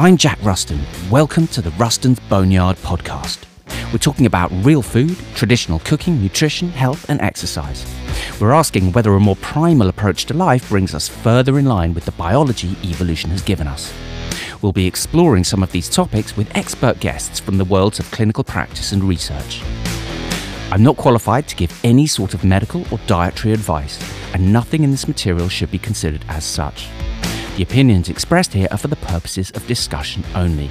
I'm Jack Ruston. Welcome to the Ruston's Boneyard podcast. We're talking about real food, traditional cooking, nutrition, health, and exercise. We're asking whether a more primal approach to life brings us further in line with the biology evolution has given us. We'll be exploring some of these topics with expert guests from the worlds of clinical practice and research. I'm not qualified to give any sort of medical or dietary advice, and nothing in this material should be considered as such. The opinions expressed here are for the purposes of discussion only.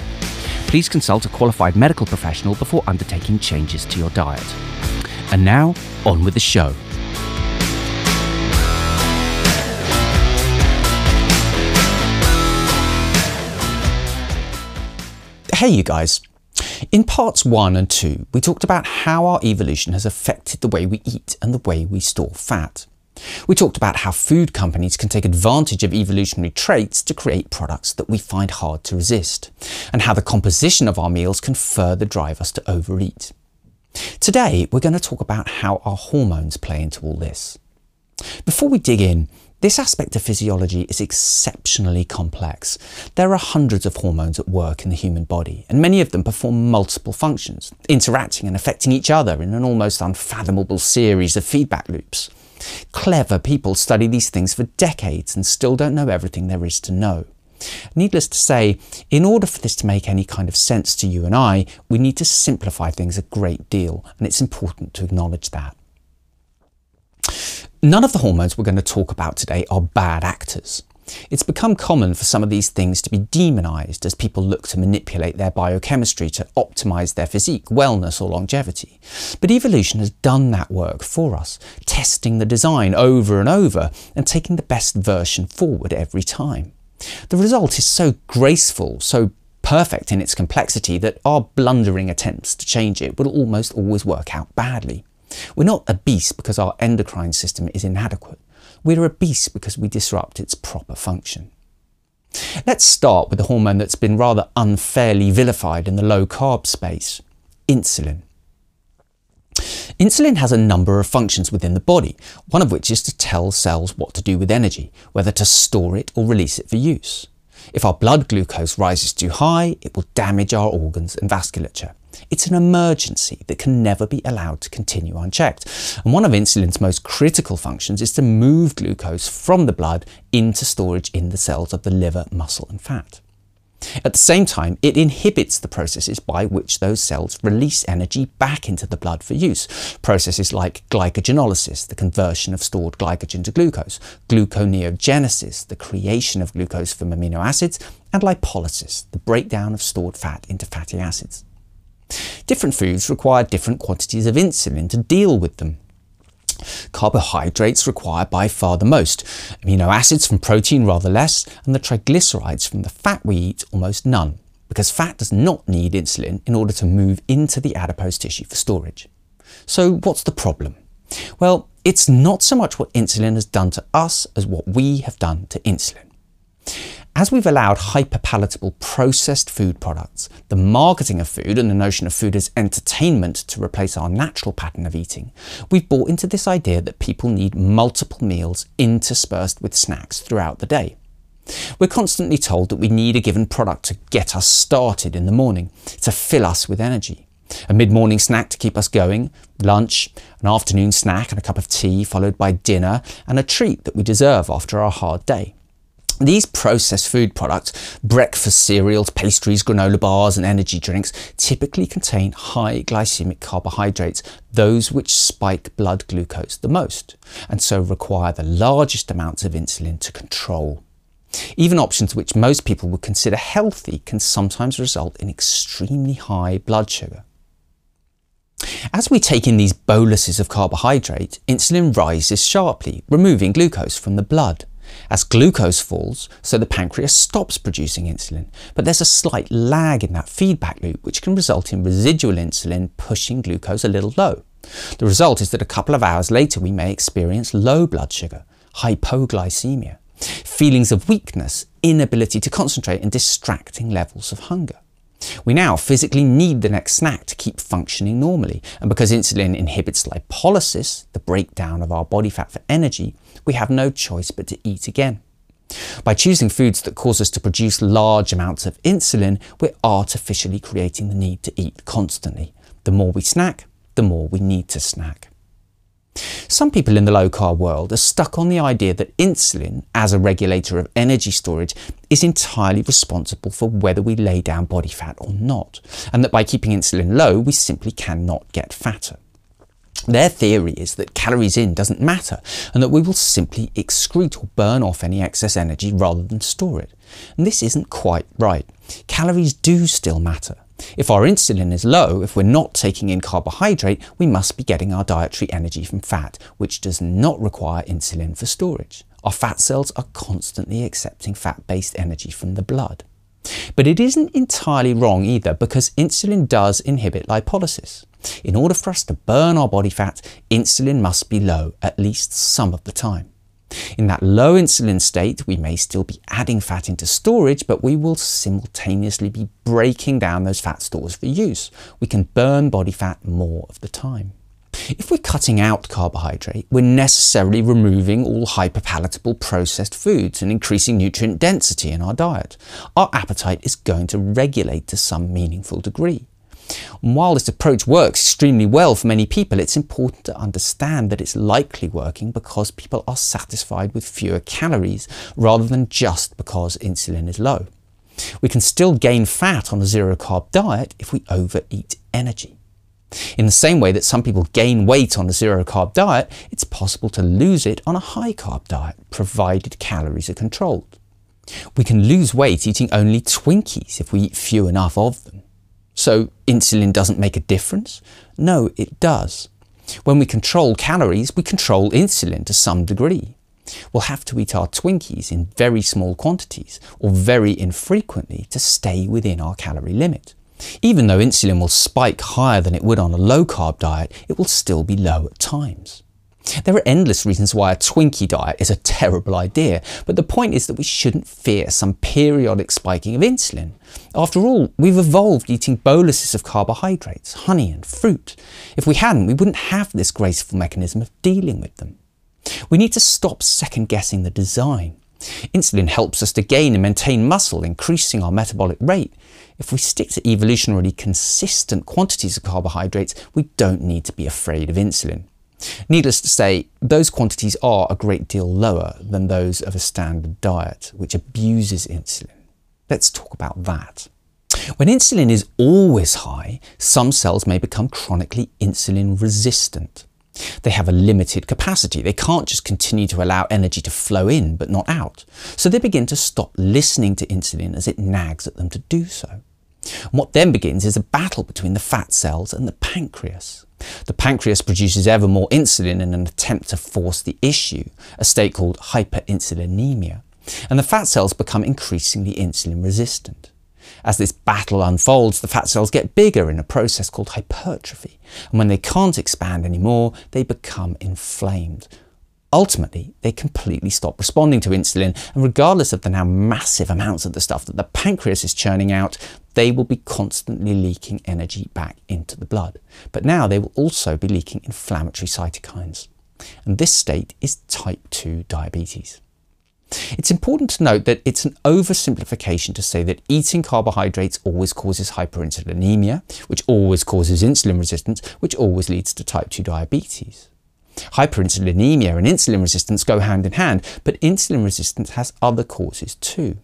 Please consult a qualified medical professional before undertaking changes to your diet. And now, on with the show. Hey, you guys. In parts one and two, we talked about how our evolution has affected the way we eat and the way we store fat. We talked about how food companies can take advantage of evolutionary traits to create products that we find hard to resist, and how the composition of our meals can further drive us to overeat. Today, we're going to talk about how our hormones play into all this. Before we dig in, this aspect of physiology is exceptionally complex. There are hundreds of hormones at work in the human body, and many of them perform multiple functions, interacting and affecting each other in an almost unfathomable series of feedback loops. Clever people study these things for decades and still don't know everything there is to know. Needless to say, in order for this to make any kind of sense to you and I, we need to simplify things a great deal, and it's important to acknowledge that. None of the hormones we're going to talk about today are bad actors. It's become common for some of these things to be demonized as people look to manipulate their biochemistry to optimize their physique, wellness, or longevity. But evolution has done that work for us, testing the design over and over and taking the best version forward every time. The result is so graceful, so perfect in its complexity that our blundering attempts to change it will almost always work out badly. We're not obese because our endocrine system is inadequate. We're obese because we disrupt its proper function. Let's start with the hormone that's been rather unfairly vilified in the low carb space insulin. Insulin has a number of functions within the body, one of which is to tell cells what to do with energy, whether to store it or release it for use. If our blood glucose rises too high, it will damage our organs and vasculature. It's an emergency that can never be allowed to continue unchecked. And one of insulin's most critical functions is to move glucose from the blood into storage in the cells of the liver, muscle, and fat. At the same time, it inhibits the processes by which those cells release energy back into the blood for use. Processes like glycogenolysis, the conversion of stored glycogen to glucose, gluconeogenesis, the creation of glucose from amino acids, and lipolysis, the breakdown of stored fat into fatty acids. Different foods require different quantities of insulin to deal with them. Carbohydrates require by far the most, amino acids from protein rather less, and the triglycerides from the fat we eat almost none, because fat does not need insulin in order to move into the adipose tissue for storage. So what's the problem? Well, it's not so much what insulin has done to us as what we have done to insulin. As we've allowed hyperpalatable processed food products, the marketing of food and the notion of food as entertainment to replace our natural pattern of eating, we've bought into this idea that people need multiple meals interspersed with snacks throughout the day. We're constantly told that we need a given product to get us started in the morning, to fill us with energy. A mid morning snack to keep us going, lunch, an afternoon snack and a cup of tea, followed by dinner, and a treat that we deserve after our hard day. These processed food products, breakfast cereals, pastries, granola bars, and energy drinks, typically contain high glycemic carbohydrates, those which spike blood glucose the most, and so require the largest amounts of insulin to control. Even options which most people would consider healthy can sometimes result in extremely high blood sugar. As we take in these boluses of carbohydrate, insulin rises sharply, removing glucose from the blood. As glucose falls, so the pancreas stops producing insulin, but there's a slight lag in that feedback loop which can result in residual insulin pushing glucose a little low. The result is that a couple of hours later we may experience low blood sugar, hypoglycemia, feelings of weakness, inability to concentrate and distracting levels of hunger. We now physically need the next snack to keep functioning normally, and because insulin inhibits lipolysis, the breakdown of our body fat for energy, we have no choice but to eat again. By choosing foods that cause us to produce large amounts of insulin, we're artificially creating the need to eat constantly. The more we snack, the more we need to snack. Some people in the low carb world are stuck on the idea that insulin, as a regulator of energy storage, is entirely responsible for whether we lay down body fat or not, and that by keeping insulin low, we simply cannot get fatter. Their theory is that calories in doesn't matter and that we will simply excrete or burn off any excess energy rather than store it. And this isn't quite right. Calories do still matter. If our insulin is low, if we're not taking in carbohydrate, we must be getting our dietary energy from fat, which does not require insulin for storage. Our fat cells are constantly accepting fat-based energy from the blood. But it isn't entirely wrong either because insulin does inhibit lipolysis. In order for us to burn our body fat, insulin must be low at least some of the time. In that low insulin state, we may still be adding fat into storage, but we will simultaneously be breaking down those fat stores for use. We can burn body fat more of the time. If we're cutting out carbohydrate, we're necessarily removing all hyperpalatable processed foods and increasing nutrient density in our diet. Our appetite is going to regulate to some meaningful degree. And while this approach works extremely well for many people, it's important to understand that it's likely working because people are satisfied with fewer calories rather than just because insulin is low. We can still gain fat on a zero carb diet if we overeat energy. In the same way that some people gain weight on a zero carb diet, it's possible to lose it on a high carb diet, provided calories are controlled. We can lose weight eating only Twinkies if we eat few enough of them. So insulin doesn't make a difference? No, it does. When we control calories, we control insulin to some degree. We'll have to eat our Twinkies in very small quantities or very infrequently to stay within our calorie limit. Even though insulin will spike higher than it would on a low carb diet, it will still be low at times. There are endless reasons why a Twinkie diet is a terrible idea, but the point is that we shouldn't fear some periodic spiking of insulin. After all, we've evolved eating boluses of carbohydrates, honey and fruit. If we hadn't, we wouldn't have this graceful mechanism of dealing with them. We need to stop second guessing the design. Insulin helps us to gain and maintain muscle, increasing our metabolic rate. If we stick to evolutionarily consistent quantities of carbohydrates, we don't need to be afraid of insulin. Needless to say, those quantities are a great deal lower than those of a standard diet, which abuses insulin. Let's talk about that. When insulin is always high, some cells may become chronically insulin resistant. They have a limited capacity. They can't just continue to allow energy to flow in but not out. So they begin to stop listening to insulin as it nags at them to do so. What then begins is a battle between the fat cells and the pancreas. The pancreas produces ever more insulin in an attempt to force the issue, a state called hyperinsulinemia, and the fat cells become increasingly insulin resistant. As this battle unfolds, the fat cells get bigger in a process called hypertrophy, and when they can't expand anymore, they become inflamed, Ultimately, they completely stop responding to insulin, and regardless of the now massive amounts of the stuff that the pancreas is churning out, they will be constantly leaking energy back into the blood. But now they will also be leaking inflammatory cytokines. And this state is type 2 diabetes. It's important to note that it's an oversimplification to say that eating carbohydrates always causes hyperinsulinemia, which always causes insulin resistance, which always leads to type 2 diabetes. Hyperinsulinemia and insulin resistance go hand in hand, but insulin resistance has other causes too.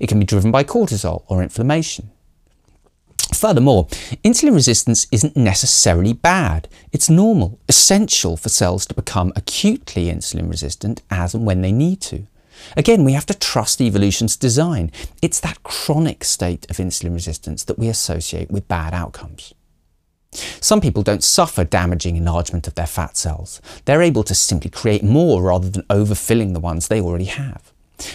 It can be driven by cortisol or inflammation. Furthermore, insulin resistance isn't necessarily bad. It's normal, essential for cells to become acutely insulin resistant as and when they need to. Again, we have to trust evolution's design. It's that chronic state of insulin resistance that we associate with bad outcomes. Some people don't suffer damaging enlargement of their fat cells. They're able to simply create more rather than overfilling the ones they already have.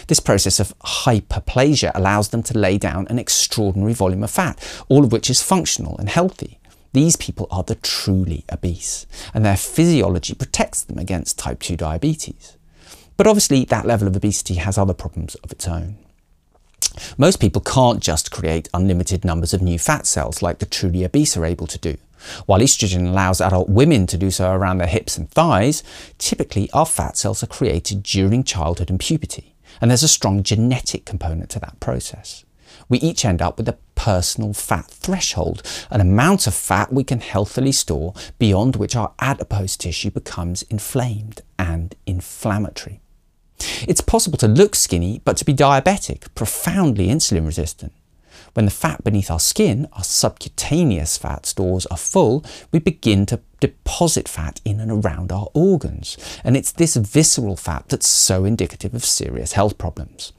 This process of hyperplasia allows them to lay down an extraordinary volume of fat, all of which is functional and healthy. These people are the truly obese, and their physiology protects them against type 2 diabetes. But obviously, that level of obesity has other problems of its own. Most people can't just create unlimited numbers of new fat cells like the truly obese are able to do. While estrogen allows adult women to do so around their hips and thighs, typically our fat cells are created during childhood and puberty. And there's a strong genetic component to that process. We each end up with a personal fat threshold, an amount of fat we can healthily store beyond which our adipose tissue becomes inflamed and inflammatory. It's possible to look skinny but to be diabetic, profoundly insulin resistant. When the fat beneath our skin, our subcutaneous fat stores are full, we begin to deposit fat in and around our organs. And it's this visceral fat that's so indicative of serious health problems.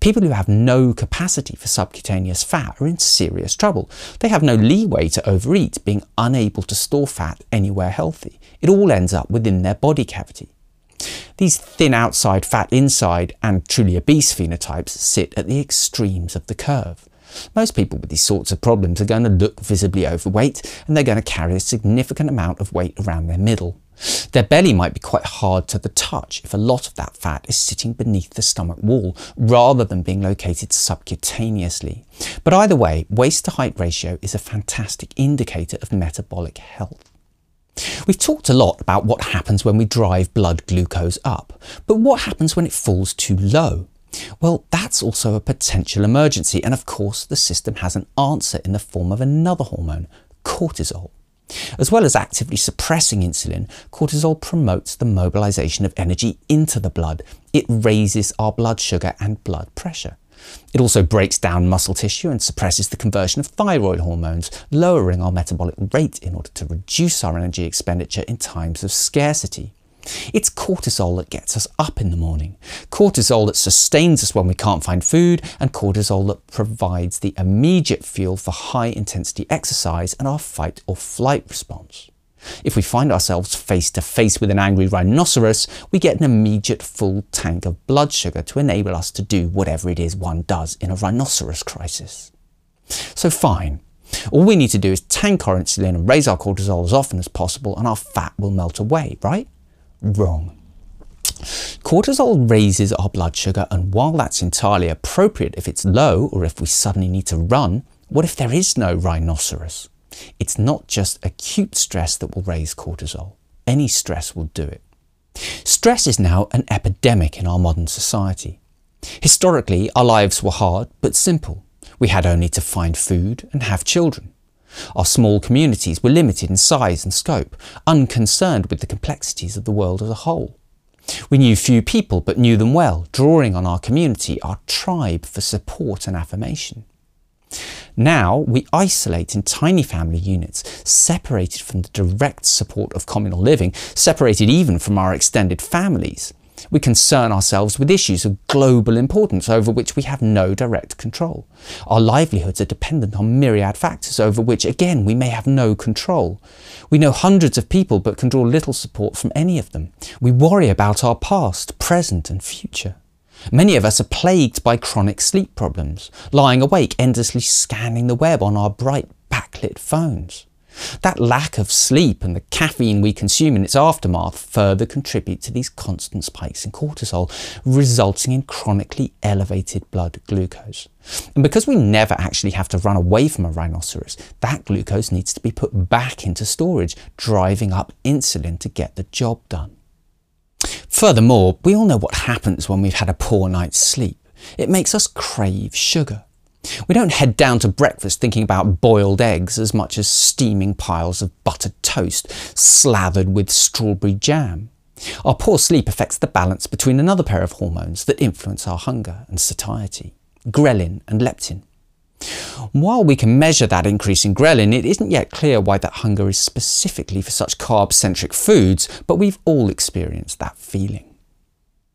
People who have no capacity for subcutaneous fat are in serious trouble. They have no leeway to overeat, being unable to store fat anywhere healthy. It all ends up within their body cavity. These thin outside, fat inside, and truly obese phenotypes sit at the extremes of the curve. Most people with these sorts of problems are going to look visibly overweight and they're going to carry a significant amount of weight around their middle. Their belly might be quite hard to the touch if a lot of that fat is sitting beneath the stomach wall rather than being located subcutaneously. But either way, waist to height ratio is a fantastic indicator of metabolic health. We've talked a lot about what happens when we drive blood glucose up, but what happens when it falls too low? Well, that's also a potential emergency, and of course, the system has an answer in the form of another hormone, cortisol. As well as actively suppressing insulin, cortisol promotes the mobilization of energy into the blood. It raises our blood sugar and blood pressure. It also breaks down muscle tissue and suppresses the conversion of thyroid hormones, lowering our metabolic rate in order to reduce our energy expenditure in times of scarcity. It's cortisol that gets us up in the morning, cortisol that sustains us when we can't find food, and cortisol that provides the immediate fuel for high intensity exercise and our fight or flight response. If we find ourselves face to face with an angry rhinoceros, we get an immediate full tank of blood sugar to enable us to do whatever it is one does in a rhinoceros crisis. So fine, all we need to do is tank our insulin and raise our cortisol as often as possible and our fat will melt away, right? Wrong. Cortisol raises our blood sugar, and while that's entirely appropriate if it's low or if we suddenly need to run, what if there is no rhinoceros? It's not just acute stress that will raise cortisol. Any stress will do it. Stress is now an epidemic in our modern society. Historically, our lives were hard but simple. We had only to find food and have children. Our small communities were limited in size and scope, unconcerned with the complexities of the world as a whole. We knew few people but knew them well, drawing on our community, our tribe for support and affirmation. Now we isolate in tiny family units, separated from the direct support of communal living, separated even from our extended families. We concern ourselves with issues of global importance over which we have no direct control. Our livelihoods are dependent on myriad factors over which, again, we may have no control. We know hundreds of people but can draw little support from any of them. We worry about our past, present, and future. Many of us are plagued by chronic sleep problems, lying awake endlessly scanning the web on our bright backlit phones. That lack of sleep and the caffeine we consume in its aftermath further contribute to these constant spikes in cortisol, resulting in chronically elevated blood glucose. And because we never actually have to run away from a rhinoceros, that glucose needs to be put back into storage, driving up insulin to get the job done. Furthermore, we all know what happens when we've had a poor night's sleep. It makes us crave sugar. We don't head down to breakfast thinking about boiled eggs as much as steaming piles of buttered toast slathered with strawberry jam. Our poor sleep affects the balance between another pair of hormones that influence our hunger and satiety, ghrelin and leptin. While we can measure that increase in ghrelin, it isn't yet clear why that hunger is specifically for such carb-centric foods, but we've all experienced that feeling.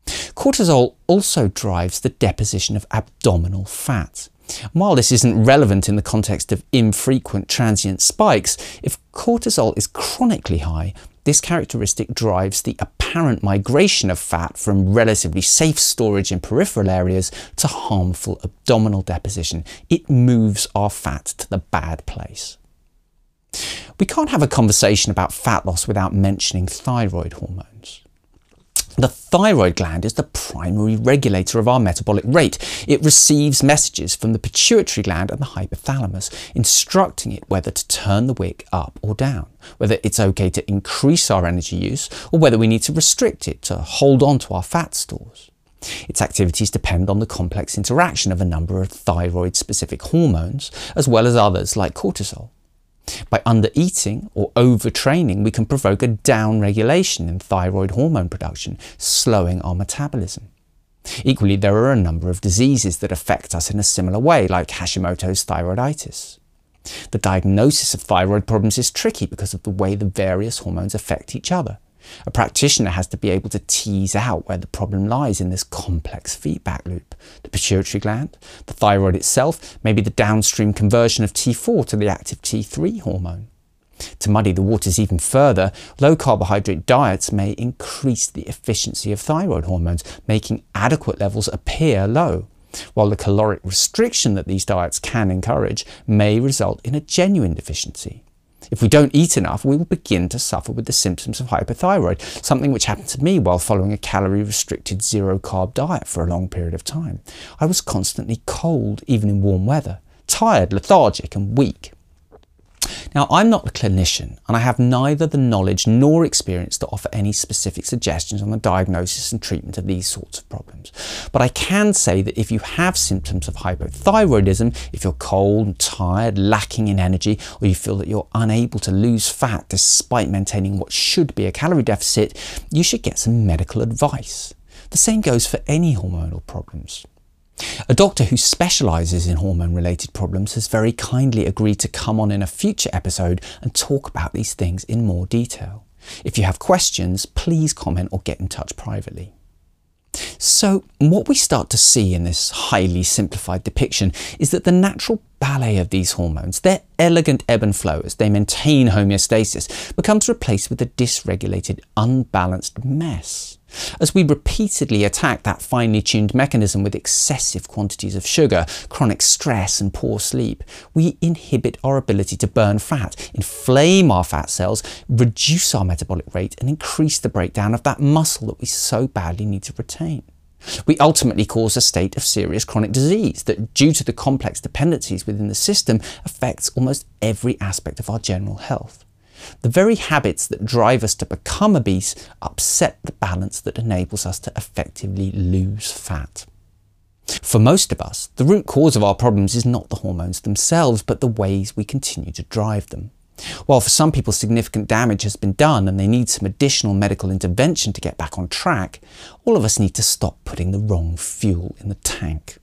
Cortisol also drives the deposition of abdominal fat. While this isn't relevant in the context of infrequent transient spikes, if cortisol is chronically high, this characteristic drives the apparent migration of fat from relatively safe storage in peripheral areas to harmful abdominal deposition. It moves our fat to the bad place. We can't have a conversation about fat loss without mentioning thyroid hormones. The thyroid gland is the primary regulator of our metabolic rate. It receives messages from the pituitary gland and the hypothalamus, instructing it whether to turn the wick up or down, whether it's okay to increase our energy use, or whether we need to restrict it to hold on to our fat stores. Its activities depend on the complex interaction of a number of thyroid specific hormones, as well as others like cortisol. By undereating or overtraining, we can provoke a downregulation in thyroid hormone production, slowing our metabolism. Equally, there are a number of diseases that affect us in a similar way, like Hashimoto's thyroiditis. The diagnosis of thyroid problems is tricky because of the way the various hormones affect each other. A practitioner has to be able to tease out where the problem lies in this complex feedback loop. The pituitary gland, the thyroid itself, maybe the downstream conversion of T4 to the active T3 hormone. To muddy the waters even further, low carbohydrate diets may increase the efficiency of thyroid hormones, making adequate levels appear low, while the caloric restriction that these diets can encourage may result in a genuine deficiency. If we don't eat enough, we will begin to suffer with the symptoms of hypothyroid, something which happened to me while following a calorie restricted zero carb diet for a long period of time. I was constantly cold, even in warm weather, tired, lethargic, and weak. Now, I'm not a clinician and I have neither the knowledge nor experience to offer any specific suggestions on the diagnosis and treatment of these sorts of problems. But I can say that if you have symptoms of hypothyroidism, if you're cold, and tired, lacking in energy, or you feel that you're unable to lose fat despite maintaining what should be a calorie deficit, you should get some medical advice. The same goes for any hormonal problems. A doctor who specialises in hormone related problems has very kindly agreed to come on in a future episode and talk about these things in more detail. If you have questions, please comment or get in touch privately. So, what we start to see in this highly simplified depiction is that the natural ballet of these hormones, their elegant ebb and flow as they maintain homeostasis, becomes replaced with a dysregulated, unbalanced mess. As we repeatedly attack that finely tuned mechanism with excessive quantities of sugar, chronic stress, and poor sleep, we inhibit our ability to burn fat, inflame our fat cells, reduce our metabolic rate, and increase the breakdown of that muscle that we so badly need to retain. We ultimately cause a state of serious chronic disease that, due to the complex dependencies within the system, affects almost every aspect of our general health. The very habits that drive us to become obese upset the balance that enables us to effectively lose fat. For most of us, the root cause of our problems is not the hormones themselves, but the ways we continue to drive them. While for some people significant damage has been done and they need some additional medical intervention to get back on track, all of us need to stop putting the wrong fuel in the tank.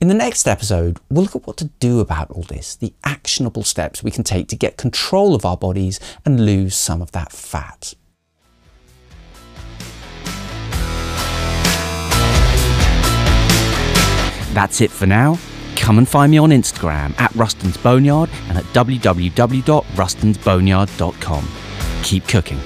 In the next episode, we'll look at what to do about all this, the actionable steps we can take to get control of our bodies and lose some of that fat. That's it for now. Come and find me on Instagram at Ruston's Boneyard and at www.rustonsboneyard.com. Keep cooking.